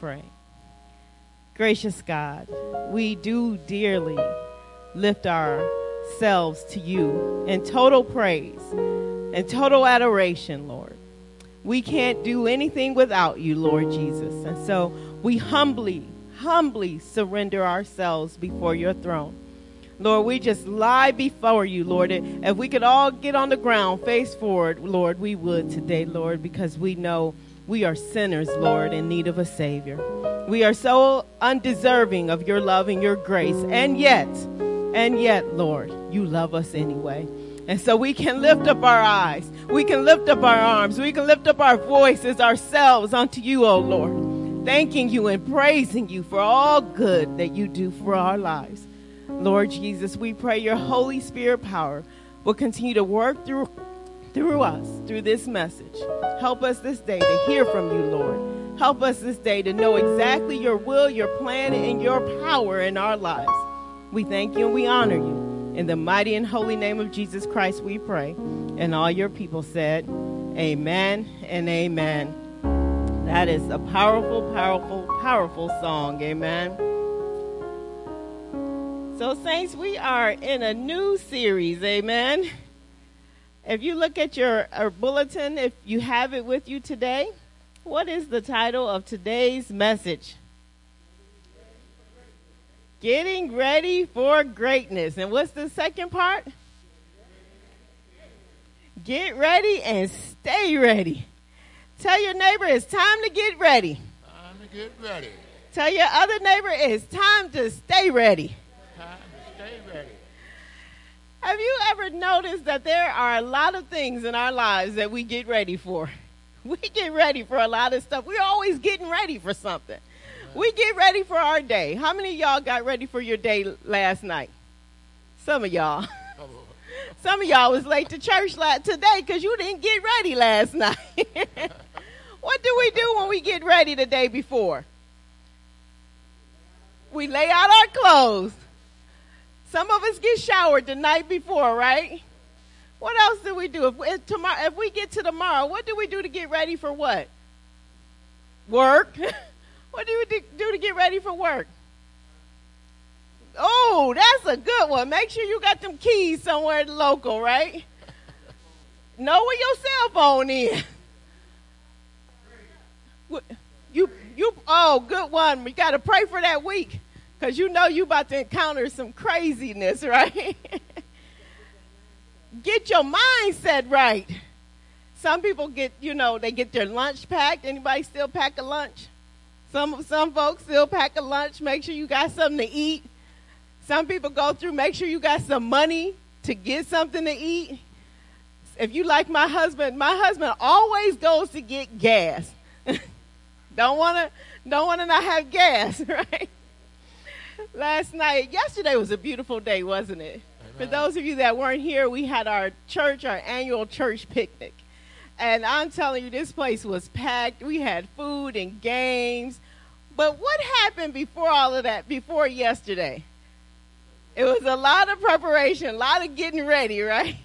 pray. Gracious God, we do dearly lift ourselves to you in total praise and total adoration, Lord. We can't do anything without you, Lord Jesus. And so we humbly, humbly surrender ourselves before your throne. Lord, we just lie before you, Lord. If we could all get on the ground, face forward, Lord, we would today, Lord, because we know we are sinners, Lord, in need of a Savior. We are so undeserving of your love and your grace. And yet, and yet, Lord, you love us anyway. And so we can lift up our eyes. We can lift up our arms. We can lift up our voices ourselves unto you, O Lord. Thanking you and praising you for all good that you do for our lives. Lord Jesus, we pray your Holy Spirit power will continue to work through through us through this message. Help us this day to hear from you, Lord. Help us this day to know exactly your will, your plan, and your power in our lives. We thank you and we honor you. In the mighty and holy name of Jesus Christ, we pray. And all your people said, Amen and amen. That is a powerful, powerful, powerful song. Amen. So, Saints, we are in a new series. Amen. If you look at your, your bulletin, if you have it with you today, what is the title of today's message? Getting ready for greatness. And what's the second part? Get ready and stay ready. Tell your neighbor it's time to get ready. Time to get ready. Tell your other neighbor it's time to stay ready. time to stay ready. Have you ever noticed that there are a lot of things in our lives that we get ready for? We get ready for a lot of stuff. We're always getting ready for something. We get ready for our day. How many y'all got ready for your day last night? Some of y'all. Some of y'all was late to church today because you didn't get ready last night. what do we do when we get ready the day before? We lay out our clothes. Some of us get showered the night before, right? What else do we do? If, if, tomorrow, if we get to tomorrow, what do we do to get ready for what? Work. what do we do to get ready for work? Oh, that's a good one. Make sure you got them keys somewhere local, right? know where your cell phone is. You, you, oh, good one. We got to pray for that week. Because you know you about to encounter some craziness, right? get your mindset right. Some people get, you know, they get their lunch packed. Anybody still pack a lunch? Some some folks still pack a lunch. Make sure you got something to eat. Some people go through. Make sure you got some money to get something to eat. If you like my husband, my husband always goes to get gas. don't want to don't want to not have gas, right? last night, yesterday was a beautiful day, wasn't it? Amen. For those of you that weren't here, we had our church, our annual church picnic. And I'm telling you, this place was packed. We had food and games. But what happened before all of that, before yesterday? It was a lot of preparation, a lot of getting ready, right?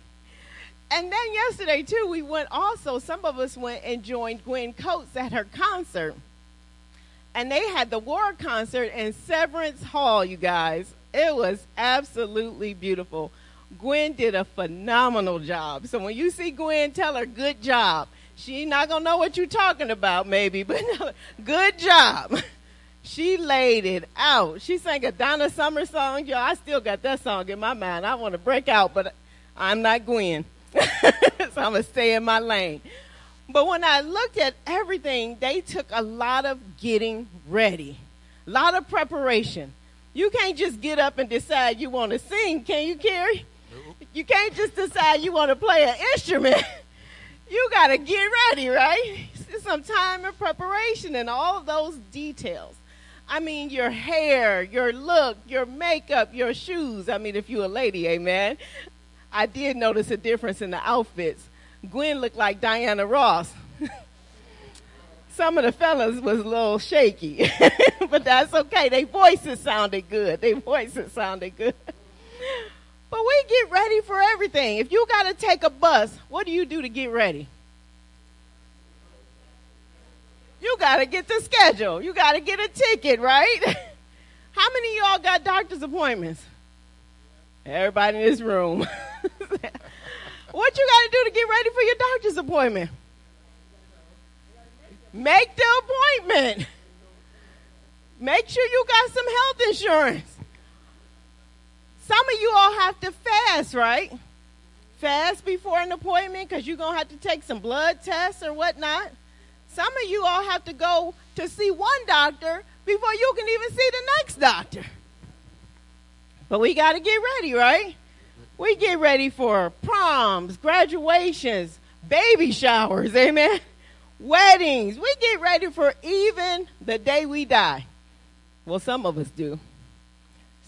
And then yesterday, too, we went also, some of us went and joined Gwen Coates at her concert and they had the war concert in Severance Hall, you guys. It was absolutely beautiful. Gwen did a phenomenal job. So when you see Gwen, tell her good job. She not gonna know what you're talking about, maybe, but good job. She laid it out. She sang a Donna Summer song. Yo, I still got that song in my mind. I want to break out, but I'm not Gwen. so I'm gonna stay in my lane. But when I looked at everything, they took a lot of getting ready, a lot of preparation. You can't just get up and decide you want to sing, can you, Carrie? You can't just decide you want to play an instrument. you got to get ready, right? It's some time and preparation and all of those details. I mean, your hair, your look, your makeup, your shoes. I mean, if you're a lady, amen. I did notice a difference in the outfits. Gwen looked like Diana Ross. Some of the fellas was a little shaky, but that's okay. Their voices sounded good. Their voices sounded good. But we get ready for everything. If you got to take a bus, what do you do to get ready? you got to get the schedule. You got to get a ticket, right? How many y'all got doctor's appointments? Everybody in this room. What you got to do to get ready for your doctor's appointment? Make the appointment. Make sure you got some health insurance. Some of you all have to fast, right? Fast before an appointment because you're going to have to take some blood tests or whatnot. Some of you all have to go to see one doctor before you can even see the next doctor. But we got to get ready, right? We get ready for proms, graduations, baby showers, amen, weddings. We get ready for even the day we die. Well, some of us do.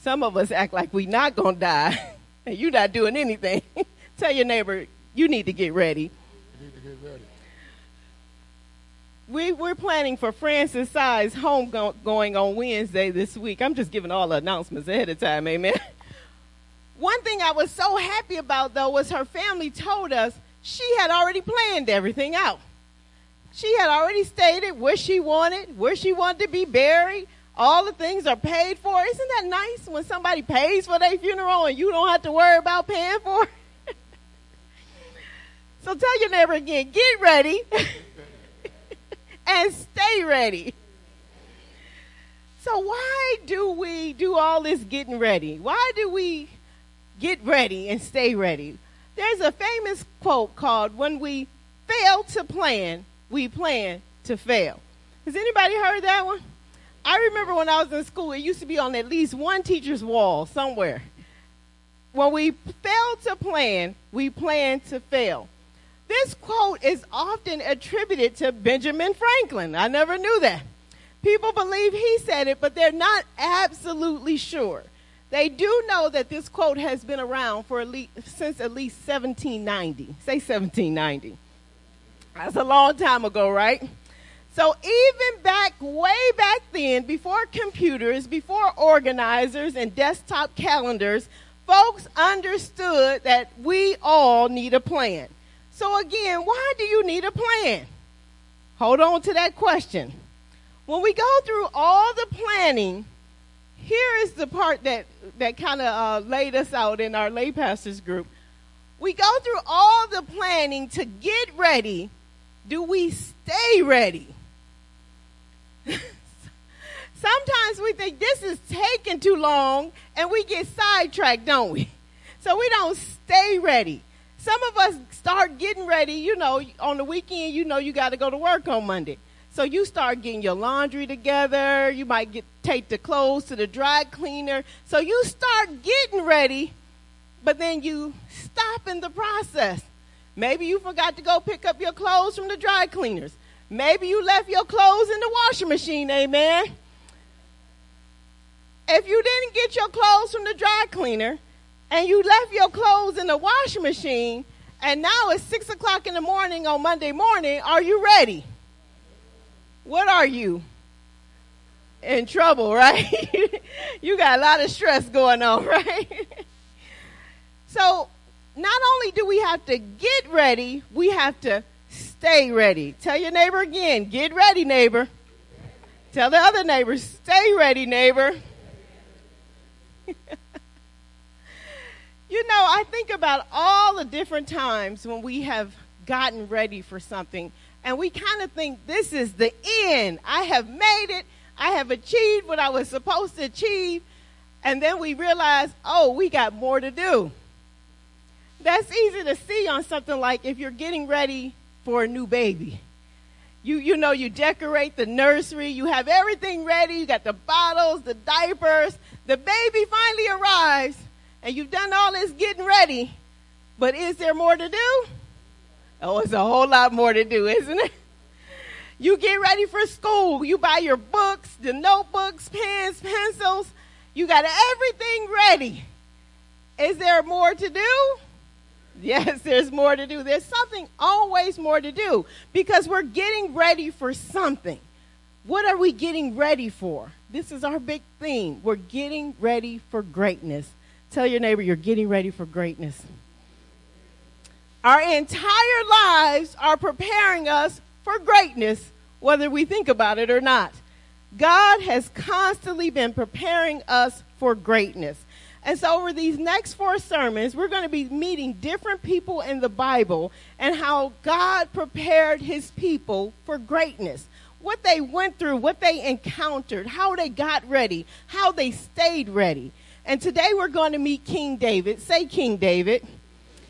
Some of us act like we not going to die, and you're not doing anything. Tell your neighbor, you need to get ready. You need to get ready. We, we're planning for Francis Size home go- going on Wednesday this week. I'm just giving all the announcements ahead of time, amen. One thing I was so happy about, though, was her family told us she had already planned everything out. She had already stated where she wanted, where she wanted to be buried. All the things are paid for. Isn't that nice when somebody pays for their funeral and you don't have to worry about paying for it? so tell your neighbor again, get ready and stay ready. So why do we do all this getting ready? Why do we get ready and stay ready? There's a famous quote called when we fail to plan, we plan to fail. Has anybody heard that one? I remember when I was in school, it used to be on at least one teacher's wall somewhere. When we fail to plan, we plan to fail. This quote is often attributed to Benjamin Franklin. I never knew that. People believe he said it, but they're not absolutely sure. They do know that this quote has been around for at least, since at least 1790. Say 1790. That's a long time ago, right? So even back, way back then, before computers, before organizers and desktop calendars, folks understood that we all need a plan. So again, why do you need a plan? Hold on to that question. When we go through all the planning, here is the part that, that kind of uh, laid us out in our lay pastors group. We go through all the planning to get ready. Do we stay ready? Sometimes we think this is taking too long and we get sidetracked, don't we? So we don't stay ready. Some of us start getting ready, you know, on the weekend, you know, you got to go to work on Monday. So you start getting your laundry together. You might get take the clothes to the dry cleaner. So you start getting ready, but then you stop in the process. Maybe you forgot to go pick up your clothes from the dry cleaners. Maybe you left your clothes in the washing machine, amen. If you didn't get your clothes from the dry cleaner and you left your clothes in the washing machine, and now it's six o'clock in the morning on Monday morning, are you ready? What are you? In trouble, right? you got a lot of stress going on, right? so, not only do we have to get ready, we have to stay ready. Tell your neighbor again, get ready, neighbor. Tell the other neighbor, stay ready, neighbor. you know, I think about all the different times when we have gotten ready for something and we kind of think this is the end. I have made it. I have achieved what I was supposed to achieve. And then we realize, oh, we got more to do. That's easy to see on something like if you're getting ready for a new baby. You, you know, you decorate the nursery, you have everything ready, you got the bottles, the diapers, the baby finally arrives, and you've done all this getting ready. But is there more to do? Oh, it's a whole lot more to do, isn't it? You get ready for school. You buy your books, the notebooks, pens, pencils. You got everything ready. Is there more to do? Yes, there's more to do. There's something always more to do because we're getting ready for something. What are we getting ready for? This is our big theme. We're getting ready for greatness. Tell your neighbor you're getting ready for greatness. Our entire lives are preparing us for greatness whether we think about it or not. God has constantly been preparing us for greatness. And so, over these next four sermons, we're going to be meeting different people in the Bible and how God prepared his people for greatness. What they went through, what they encountered, how they got ready, how they stayed ready. And today we're going to meet King David. Say, King David.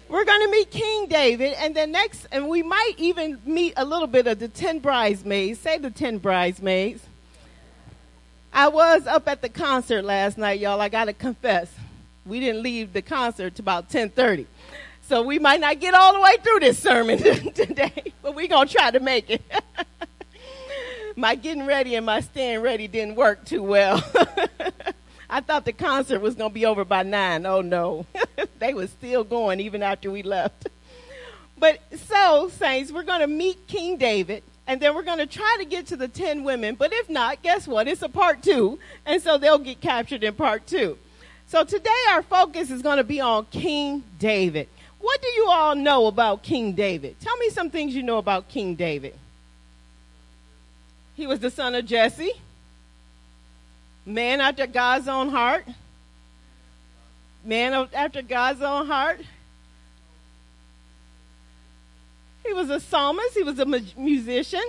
We're going to meet King David, and then next, and we might even meet a little bit of the 10 bridesmaids. Say the 10 bridesmaids. I was up at the concert last night, y'all. I got to confess. We didn't leave the concert to about 1030. So we might not get all the way through this sermon today, but we're going to try to make it. my getting ready and my staying ready didn't work too well. I thought the concert was going to be over by nine. Oh no. They were still going even after we left. But so, saints, we're going to meet King David and then we're going to try to get to the 10 women. But if not, guess what? It's a part two. And so they'll get captured in part two. So today our focus is going to be on King David. What do you all know about King David? Tell me some things you know about King David. He was the son of Jesse man after God's own heart. Man after God's own heart. He was a psalmist. He was a musician.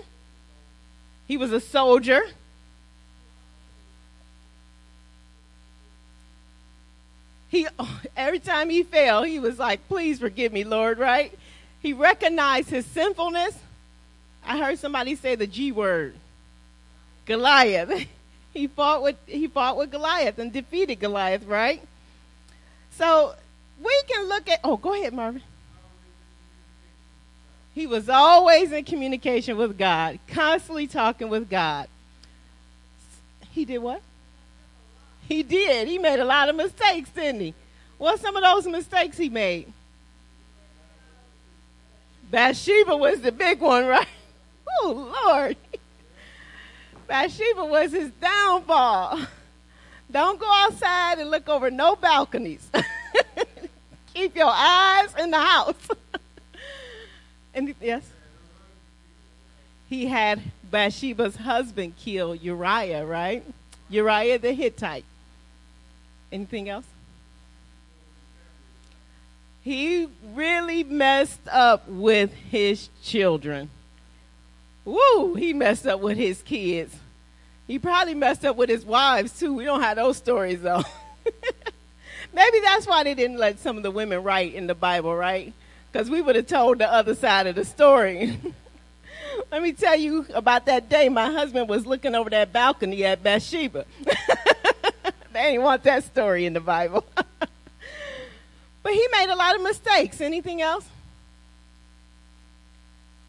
He was a soldier. He every time he fell, he was like, "Please forgive me, Lord." Right? He recognized his sinfulness. I heard somebody say the G word, Goliath. he fought with he fought with Goliath and defeated Goliath, right? So we can look at oh go ahead, Marvin. He was always in communication with God, constantly talking with God. He did what? He did. He made a lot of mistakes, didn't he? What some of those mistakes he made? Bathsheba was the big one, right? Oh, Lord. Bathsheba was his downfall. Don't go outside and look over no balconies. Keep your eyes in the house. and yes, he had Bathsheba's husband kill Uriah, right? Uriah the Hittite. Anything else? He really messed up with his children. Woo, he messed up with his kids. He probably messed up with his wives too. We don't have those stories though. Maybe that's why they didn't let some of the women write in the Bible, right? Because we would have told the other side of the story. Let me tell you about that day my husband was looking over that balcony at Bathsheba. they didn't want that story in the Bible. but he made a lot of mistakes. Anything else?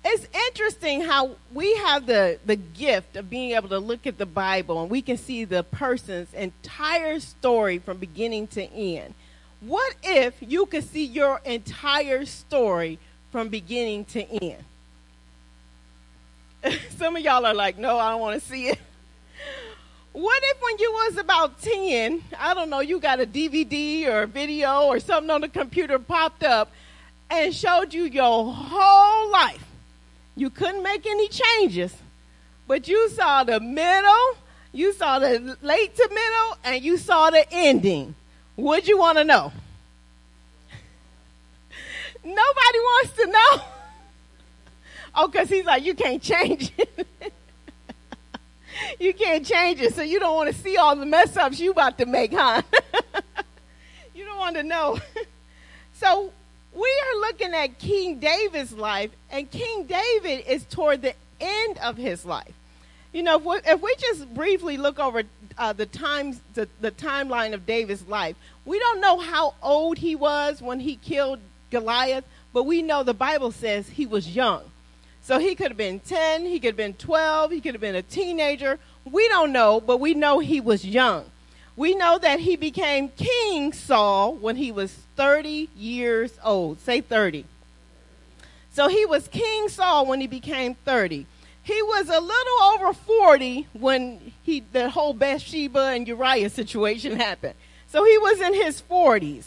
It's interesting how we have the, the gift of being able to look at the Bible and we can see the person's entire story from beginning to end. What if you could see your entire story from beginning to end? Some of y'all are like, no, I don't want to see it. What if when you was about 10, I don't know, you got a DVD or a video or something on the computer popped up and showed you your whole life you couldn't make any changes, but you saw the middle, you saw the late to middle, and you saw the ending. Would you want to know? Nobody wants to know. oh, because he's like, you can't change it. you can't change it, so you don't want to see all the mess ups you about to make, huh? you don't want to know. so we are looking at King David's life, and King David is toward the end of his life. You know, if we, if we just briefly look over uh, the times, the, the timeline of David's life, we don't know how old he was when he killed Goliath, but we know the Bible says he was young. So he could have been 10, he could have been 12, he could have been a teenager. We don't know, but we know he was young. We know that he became King Saul when he was 30 years old. Say 30. So he was King Saul when he became 30. He was a little over 40 when he the whole Bathsheba and Uriah situation happened. So he was in his 40s.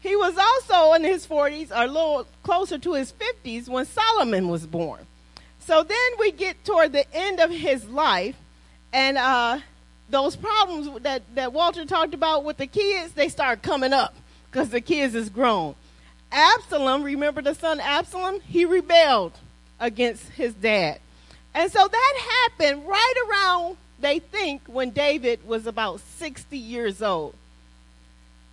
He was also in his 40s, or a little closer to his 50s, when Solomon was born. So then we get toward the end of his life, and uh, those problems that, that Walter talked about with the kids, they start coming up because the kids is grown. Absalom, remember the son Absalom? He rebelled against his dad. And so that happened right around, they think, when David was about 60 years old.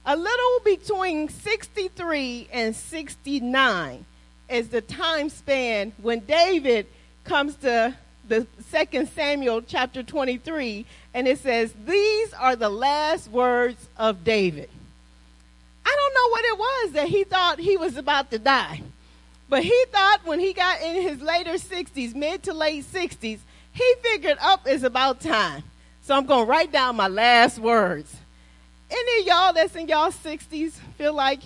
A little between 63 and 69 is the time span when David comes to the second Samuel chapter 23 and it says these are the last words of David. I don't know what it was that he thought he was about to die. But he thought when he got in his later 60s, mid to late 60s, he figured up is about time. So I'm going to write down my last words. Any of y'all that's in y'all 60s feel like,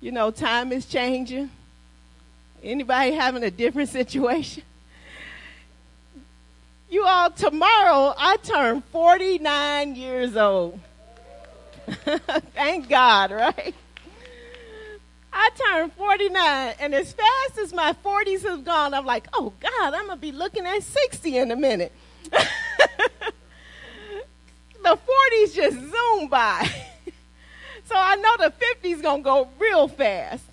you know, time is changing? Anybody having a different situation? You all, tomorrow I turn 49 years old. Thank God, right? I turned 49, and as fast as my 40s have gone, I'm like, oh God, I'm going to be looking at 60 in a minute. the 40s just zoom by. so I know the 50s going to go real fast.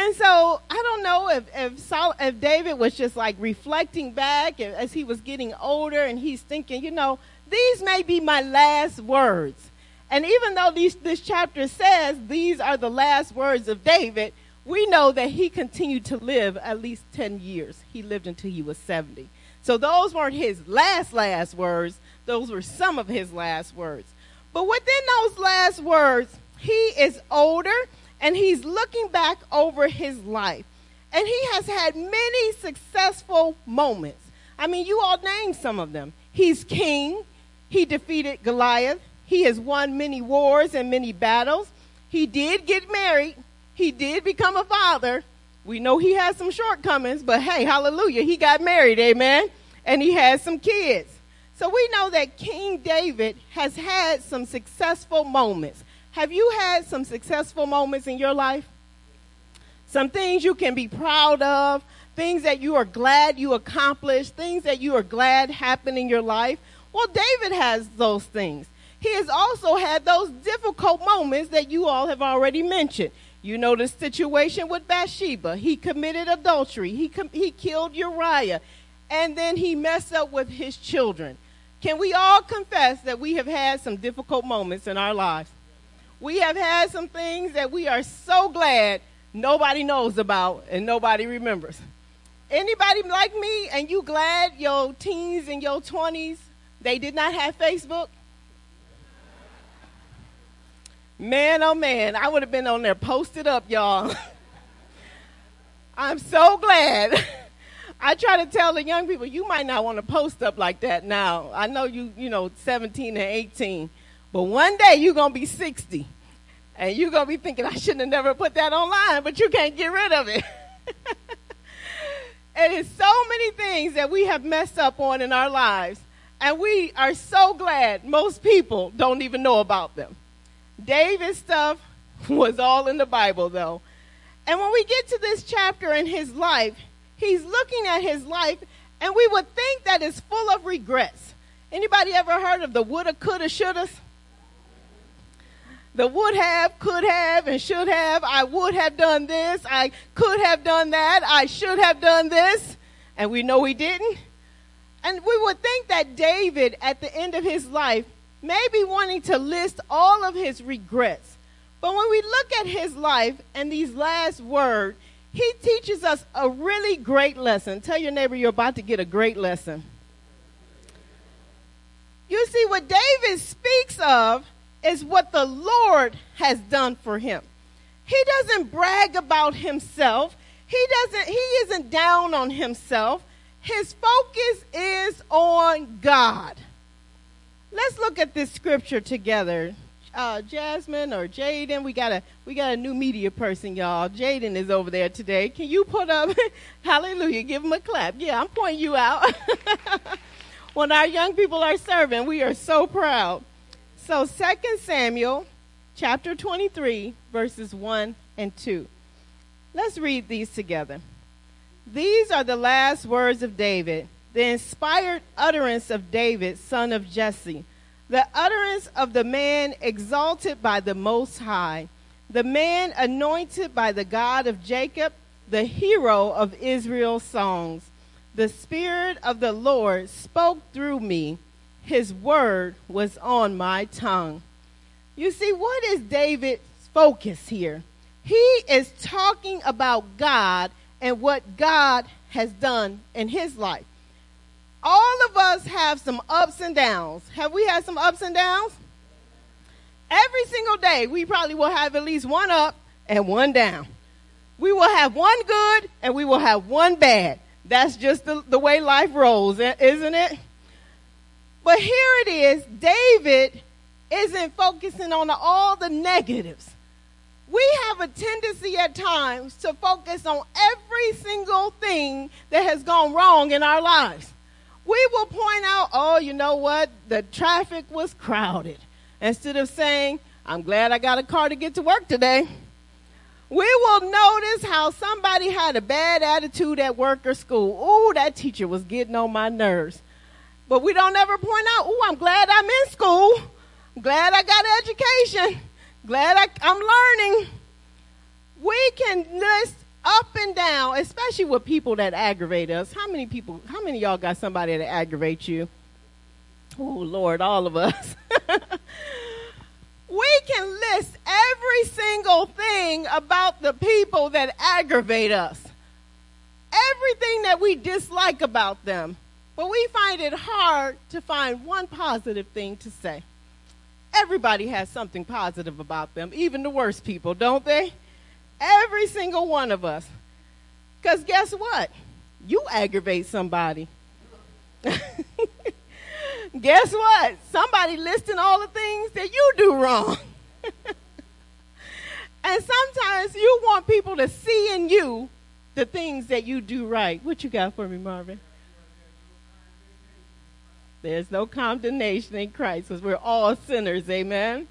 And so I don't know if if, if David was just like reflecting back as he was getting older, and he's thinking, you know, these may be my last words. And even though these, this chapter says these are the last words of David, we know that he continued to live at least 10 years. He lived until he was 70. So those weren't his last, last words. Those were some of his last words. But within those last words, he is older and he's looking back over his life. And he has had many successful moments. I mean, you all named some of them. He's king. He defeated Goliath. He has won many wars and many battles. He did get married. He did become a father. We know he has some shortcomings, but hey, hallelujah, he got married, amen. And he has some kids. So we know that King David has had some successful moments. Have you had some successful moments in your life? Some things you can be proud of, things that you are glad you accomplished, things that you are glad happened in your life. Well, David has those things he has also had those difficult moments that you all have already mentioned. You know the situation with Bathsheba. He committed adultery. He, com- he killed Uriah. And then he messed up with his children. Can we all confess that we have had some difficult moments in our lives? We have had some things that we are so glad nobody knows about and nobody remembers. Anybody like me and you glad your teens and your 20s they did not have Facebook? Man, oh man, I would have been on there posted up, y'all. I'm so glad. I try to tell the young people, you might not want to post up like that now. I know you, you know, 17 and 18, but one day you're going to be 60 and you're going to be thinking, I shouldn't have never put that online, but you can't get rid of it. and it's so many things that we have messed up on in our lives. And we are so glad most people don't even know about them. David's stuff was all in the Bible, though. And when we get to this chapter in his life, he's looking at his life, and we would think that it's full of regrets. Anybody ever heard of the woulda, coulda, shouldas? The would have, could have, and should have. I would have done this. I could have done that. I should have done this. And we know he didn't. And we would think that David, at the end of his life, may be wanting to list all of his regrets. But when we look at his life and these last words, he teaches us a really great lesson. Tell your neighbor you're about to get a great lesson. You see, what David speaks of is what the Lord has done for him. He doesn't brag about himself. He doesn't, he isn't down on himself. His focus is on God. Let's look at this scripture together. Uh, Jasmine or Jaden, we got a we got a new media person, y'all. Jaden is over there today. Can you put up Hallelujah? Give him a clap. Yeah, I'm pointing you out. when our young people are serving, we are so proud. So, Second Samuel, chapter 23, verses 1 and 2. Let's read these together. These are the last words of David, the inspired utterance of David, son of Jesse, the utterance of the man exalted by the Most High, the man anointed by the God of Jacob, the hero of Israel's songs. The Spirit of the Lord spoke through me. His word was on my tongue. You see, what is David's focus here? He is talking about God and what God has done in his life. All of us have some ups and downs. Have we had some ups and downs? Every single day, we probably will have at least one up and one down. We will have one good and we will have one bad. That's just the, the way life rolls, isn't it? But here it is David isn't focusing on all the negatives we have a tendency at times to focus on every single thing that has gone wrong in our lives. We will point out, oh, you know what? The traffic was crowded. Instead of saying, I'm glad I got a car to get to work today. We will notice how somebody had a bad attitude at work or school. Oh, that teacher was getting on my nerves. But we don't ever point out, oh, I'm glad I'm in school. Glad I got education. Glad I, I'm learning. We can list up and down, especially with people that aggravate us. How many people, how many y'all got somebody that aggravates you? Oh, Lord, all of us. we can list every single thing about the people that aggravate us, everything that we dislike about them. But we find it hard to find one positive thing to say. Everybody has something positive about them, even the worst people, don't they? Every single one of us. Because guess what? You aggravate somebody. guess what? Somebody listing all the things that you do wrong. and sometimes you want people to see in you the things that you do right. What you got for me, Marvin? There's no condemnation in Christ because we're all sinners. Amen.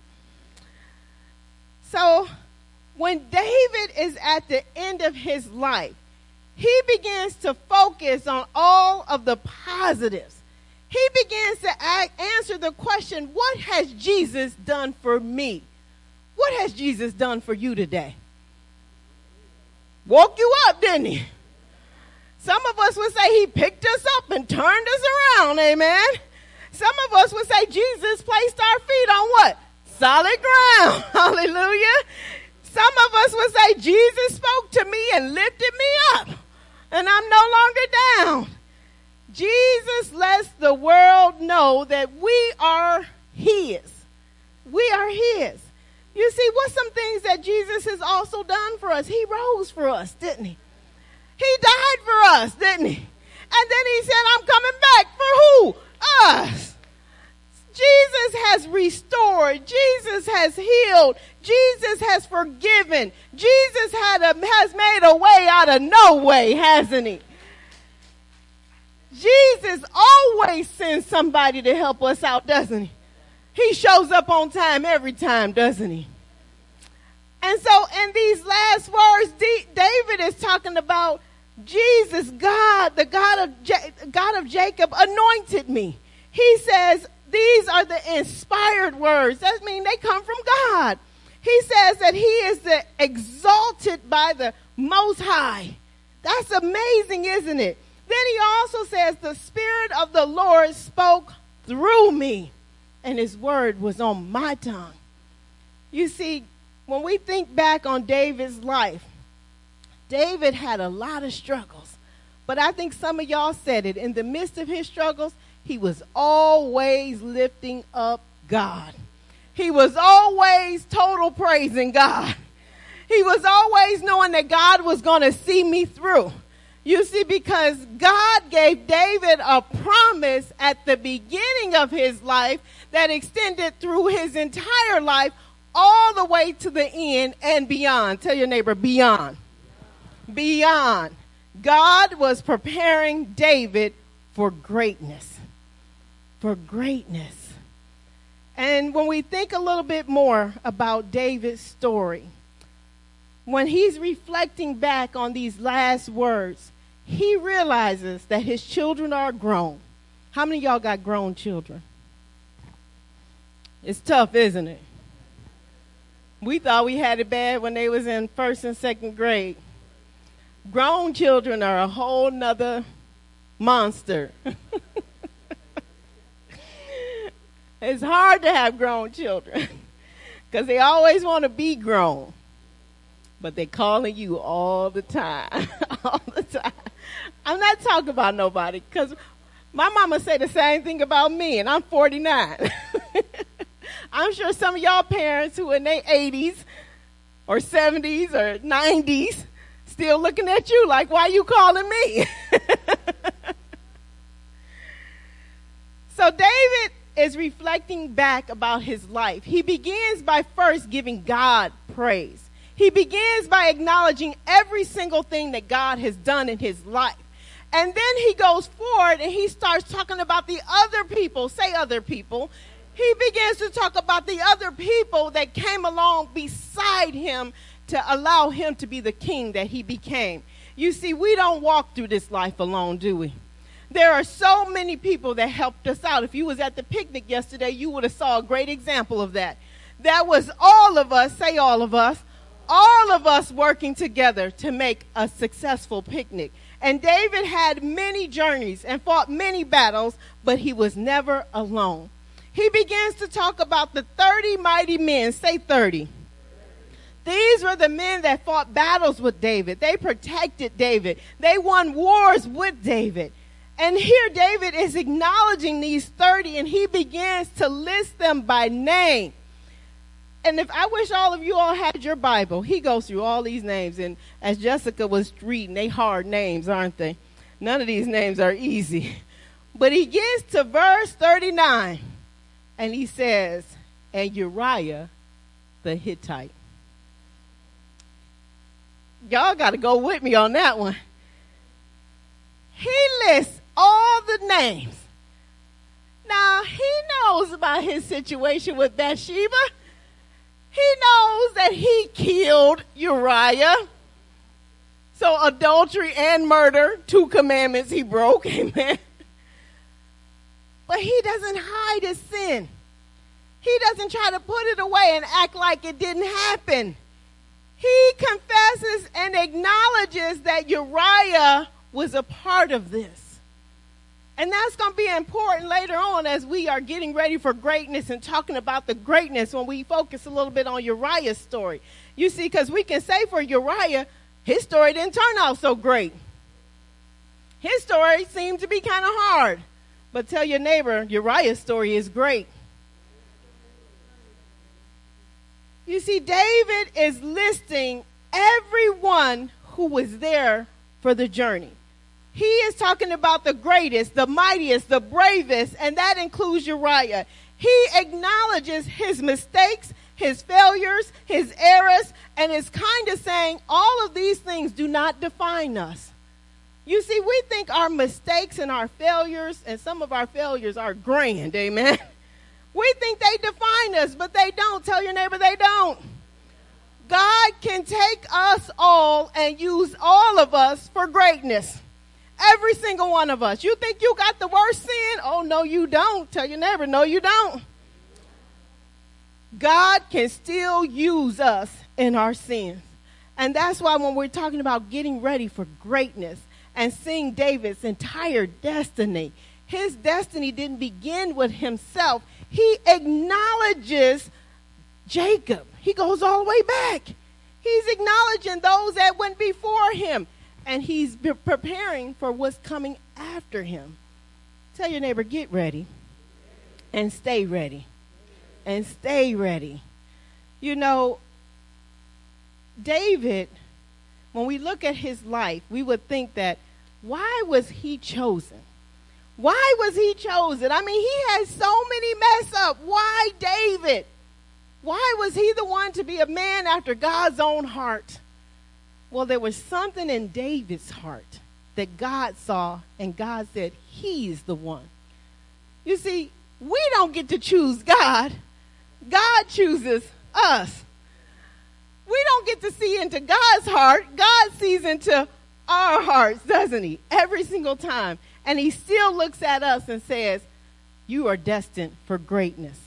So when David is at the end of his life, he begins to focus on all of the positives. He begins to act, answer the question, What has Jesus done for me? What has Jesus done for you today? Woke you up, didn't he? Some of us would say he picked us up and turned us around. Amen. Some of us would say Jesus placed our feet on what? Solid ground. Hallelujah. Some of us would say Jesus spoke to me and lifted me up and I'm no longer down. Jesus lets the world know that we are his. We are his. You see, what's some things that Jesus has also done for us? He rose for us, didn't he? He died for us, didn't he? And then he said, I'm coming back for who? Us. Jesus has restored. Jesus has healed. Jesus has forgiven. Jesus had a, has made a way out of no way, hasn't he? Jesus always sends somebody to help us out, doesn't he? He shows up on time every time, doesn't he? And so in these last words, David is talking about Jesus, God, the God of, J- God of Jacob, anointed me. He says, these are the inspired words. That means they come from God. He says that he is the exalted by the most high. That's amazing, isn't it? Then he also says, the Spirit of the Lord spoke through me, and his word was on my tongue. You see, when we think back on David's life, David had a lot of struggles. But I think some of y'all said it. In the midst of his struggles, he was always lifting up God. He was always total praising God. He was always knowing that God was going to see me through. You see, because God gave David a promise at the beginning of his life that extended through his entire life all the way to the end and beyond. Tell your neighbor, beyond beyond. God was preparing David for greatness. For greatness. And when we think a little bit more about David's story, when he's reflecting back on these last words, he realizes that his children are grown. How many y'all got grown children? It's tough, isn't it? We thought we had it bad when they was in first and second grade. Grown children are a whole nother monster. it's hard to have grown children because they always want to be grown, but they're calling you all the time, all the time. I'm not talking about nobody because my mama say the same thing about me, and I'm 49. I'm sure some of y'all parents who are in their 80s or 70s or 90s still looking at you like, why you calling me? so David is reflecting back about his life. He begins by first giving God praise. He begins by acknowledging every single thing that God has done in his life. And then he goes forward and he starts talking about the other people, say other people. He begins to talk about the other people that came along beside him to allow him to be the king that he became. You see, we don't walk through this life alone, do we? There are so many people that helped us out. If you was at the picnic yesterday, you would have saw a great example of that. That was all of us, say all of us, all of us working together to make a successful picnic. And David had many journeys and fought many battles, but he was never alone. He begins to talk about the 30 mighty men. Say 30. These were the men that fought battles with David. They protected David. They won wars with David. And here David is acknowledging these 30 and he begins to list them by name. And if I wish all of you all had your Bible, he goes through all these names. And as Jessica was reading, they hard names, aren't they? None of these names are easy. But he gets to verse 39 and he says, and Uriah the Hittite. Y'all got to go with me on that one. He lists all the names. Now, he knows about his situation with Bathsheba. He knows that he killed Uriah. So, adultery and murder, two commandments he broke. Amen. But he doesn't hide his sin. He doesn't try to put it away and act like it didn't happen. He confesses and acknowledges that Uriah was a part of this. And that's going to be important later on as we are getting ready for greatness and talking about the greatness when we focus a little bit on Uriah's story. You see, because we can say for Uriah, his story didn't turn out so great. His story seemed to be kind of hard. But tell your neighbor, Uriah's story is great. You see, David is listing everyone who was there for the journey. He is talking about the greatest, the mightiest, the bravest, and that includes Uriah. He acknowledges his mistakes, his failures, his errors, and is kind of saying all of these things do not define us. You see, we think our mistakes and our failures, and some of our failures are grand, amen. We think they define us, but they don't. Tell your neighbor they don't. God can take us all and use all of us for greatness. Every single one of us. You think you got the worst sin? Oh, no, you don't. Tell your neighbor, no, you don't. God can still use us in our sins. And that's why when we're talking about getting ready for greatness, and seeing David's entire destiny. His destiny didn't begin with himself. He acknowledges Jacob. He goes all the way back. He's acknowledging those that went before him. And he's preparing for what's coming after him. Tell your neighbor, get ready and stay ready. And stay ready. You know, David, when we look at his life, we would think that why was he chosen? Why was he chosen? I mean, he had so many mess up. Why David? Why was he the one to be a man after God's own heart? Well, there was something in David's heart that God saw, and God said, He's the one. You see, we don't get to choose God, God chooses us. We don't get to see into God's heart, God sees into our hearts, doesn't he? Every single time. And he still looks at us and says, You are destined for greatness.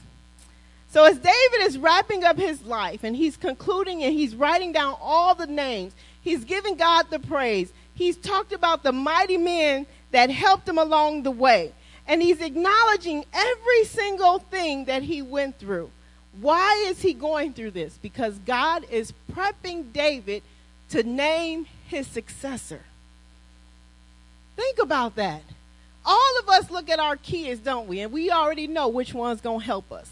So, as David is wrapping up his life and he's concluding and he's writing down all the names, he's giving God the praise. He's talked about the mighty men that helped him along the way. And he's acknowledging every single thing that he went through. Why is he going through this? Because God is prepping David to name his successor. Think about that. All of us look at our kids, don't we? And we already know which one's going to help us.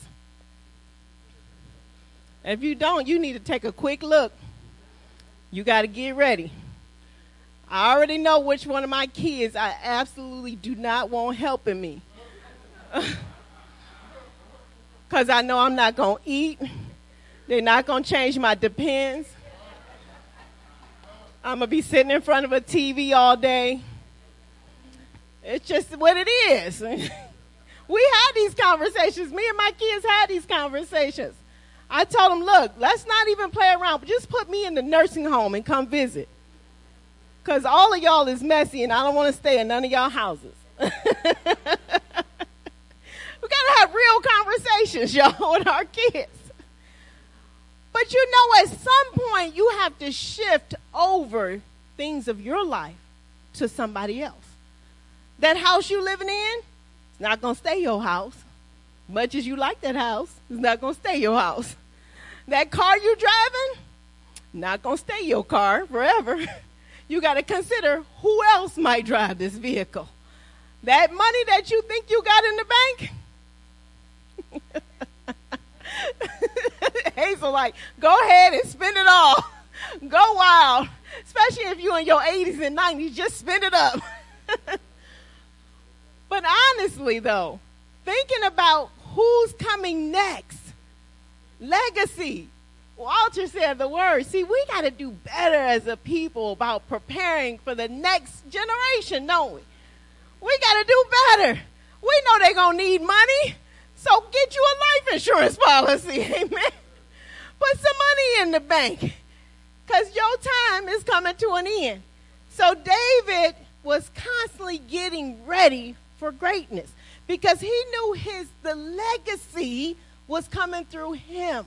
If you don't, you need to take a quick look. You got to get ready. I already know which one of my kids I absolutely do not want helping me. Because I know I'm not going to eat. They're not going to change my depends. I'm going to be sitting in front of a TV all day. It's just what it is. we had these conversations. Me and my kids had these conversations. I told them, look, let's not even play around, just put me in the nursing home and come visit. Because all of y'all is messy and I don't want to stay in none of y'all houses. we got to have real conversations, y'all, with our kids. But you know, at some point, you have to shift over things of your life to somebody else. That house you living in, it's not going to stay your house. Much as you like that house, it's not going to stay your house. That car you driving, not going to stay your car forever. you got to consider who else might drive this vehicle. That money that you think you got in the bank, Hazel, like, go ahead and spend it all. Go wild. Especially if you're in your 80s and 90s, just spend it up. But honestly, though, thinking about who's coming next, legacy, Walter said the word. See, we got to do better as a people about preparing for the next generation, don't we? We got to do better. We know they're going to need money. So get you a life insurance policy. Amen. Put some money in the bank because your time is coming to an end. So David was constantly getting ready for greatness because he knew his the legacy was coming through him.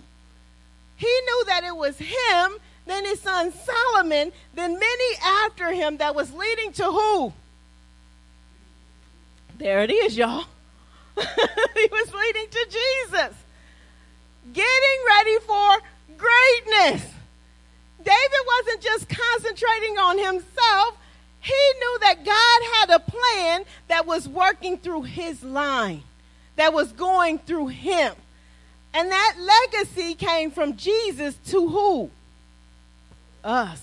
He knew that it was him, then his son Solomon, then many after him that was leading to who? There it is, y'all. he was leading to Jesus. Getting ready for greatness. David wasn't just concentrating on himself, he knew that God had a plan that was working through his line, that was going through him. And that legacy came from Jesus to who? Us.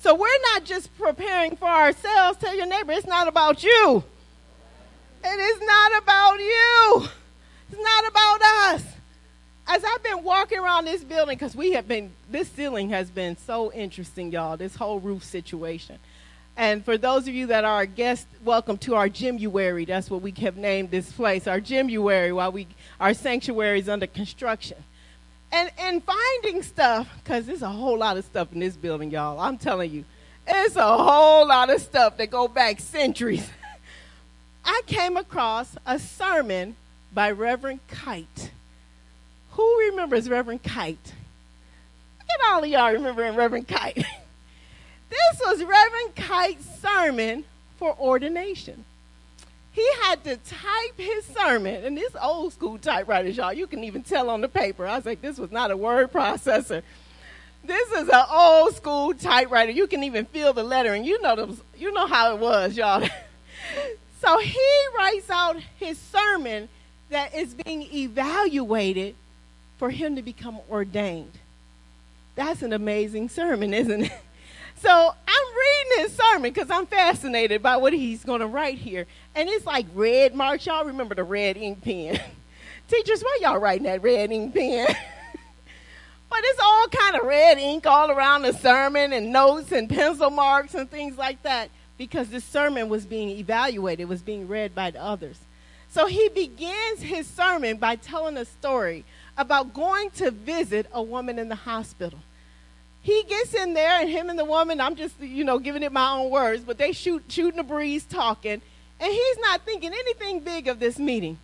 So we're not just preparing for ourselves. Tell your neighbor, it's not about you. It is not about you. It's not about us. As I've been walking around this building, because we have been, this ceiling has been so interesting, y'all, this whole roof situation. And for those of you that are guests, welcome to our Gymuary. That's what we have named this place, our Gymuary, while we our sanctuary is under construction. And and finding stuff, because there's a whole lot of stuff in this building, y'all. I'm telling you, it's a whole lot of stuff that go back centuries. I came across a sermon by Reverend Kite. Who remembers Reverend Kite? Look at all of y'all remembering Reverend Kite. This was Reverend Kite's sermon for ordination. He had to type his sermon, and this old school typewriters, y'all, you can even tell on the paper. I was like, this was not a word processor. This is an old school typewriter. You can even feel the lettering. You know, you know how it was, y'all. so he writes out his sermon that is being evaluated for him to become ordained. That's an amazing sermon, isn't it? So I'm reading his sermon because I'm fascinated by what he's going to write here. And it's like red marks. Y'all remember the red ink pen. Teachers, why y'all writing that red ink pen? but it's all kind of red ink all around the sermon and notes and pencil marks and things like that because this sermon was being evaluated, was being read by the others. So he begins his sermon by telling a story about going to visit a woman in the hospital. He gets in there, and him and the woman, I'm just, you know, giving it my own words, but they shoot, shooting the breeze, talking, and he's not thinking anything big of this meeting.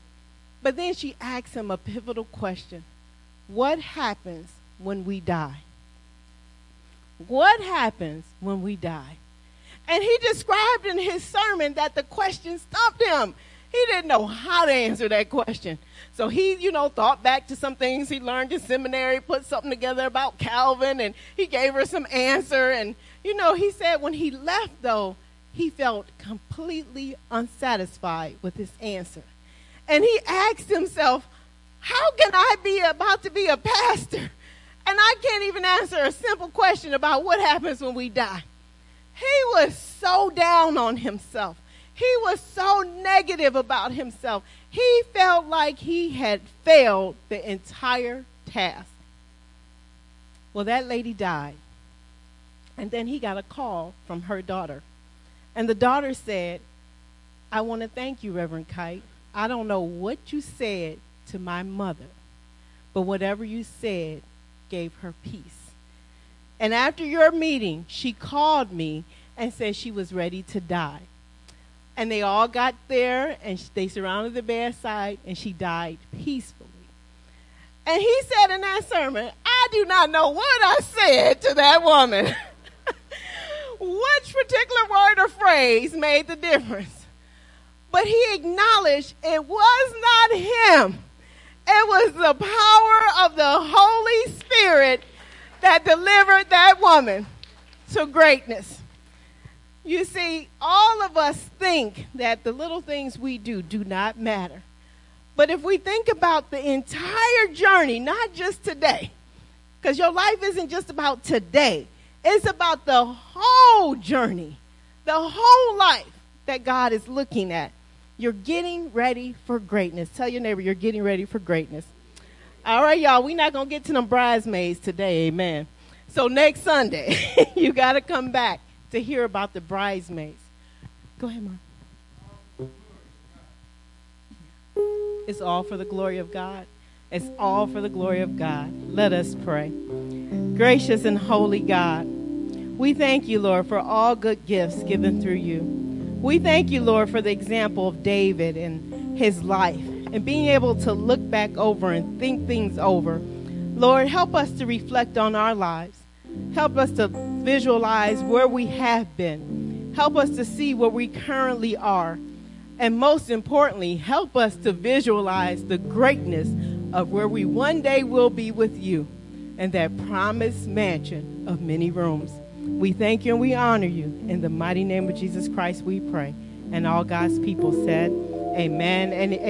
But then she asks him a pivotal question What happens when we die? What happens when we die? And he described in his sermon that the question stumped him. He didn't know how to answer that question. So he, you know, thought back to some things he learned in seminary, put something together about Calvin, and he gave her some answer. And, you know, he said when he left, though, he felt completely unsatisfied with his answer. And he asked himself, How can I be about to be a pastor? And I can't even answer a simple question about what happens when we die. He was so down on himself. He was so negative about himself. He felt like he had failed the entire task. Well, that lady died. And then he got a call from her daughter. And the daughter said, I want to thank you, Reverend Kite. I don't know what you said to my mother, but whatever you said gave her peace. And after your meeting, she called me and said she was ready to die. And they all got there and they surrounded the bedside and she died peacefully. And he said in that sermon, I do not know what I said to that woman. Which particular word or phrase made the difference? But he acknowledged it was not him. It was the power of the Holy Spirit that delivered that woman to greatness. You see, all of us think that the little things we do do not matter. But if we think about the entire journey, not just today, because your life isn't just about today, it's about the whole journey, the whole life that God is looking at. You're getting ready for greatness. Tell your neighbor you're getting ready for greatness. All right, y'all, we're not going to get to them bridesmaids today, amen. So next Sunday, you got to come back to hear about the bridesmaids. Go ahead, Mom. It's all for the glory of God. It's all for the glory of God. Let us pray. Gracious and holy God, we thank you, Lord, for all good gifts given through you. We thank you, Lord, for the example of David and his life and being able to look back over and think things over. Lord, help us to reflect on our lives. Help us to visualize where we have been. Help us to see where we currently are. And most importantly, help us to visualize the greatness of where we one day will be with you and that promised mansion of many rooms. We thank you and we honor you. In the mighty name of Jesus Christ, we pray. And all God's people said, Amen and amen.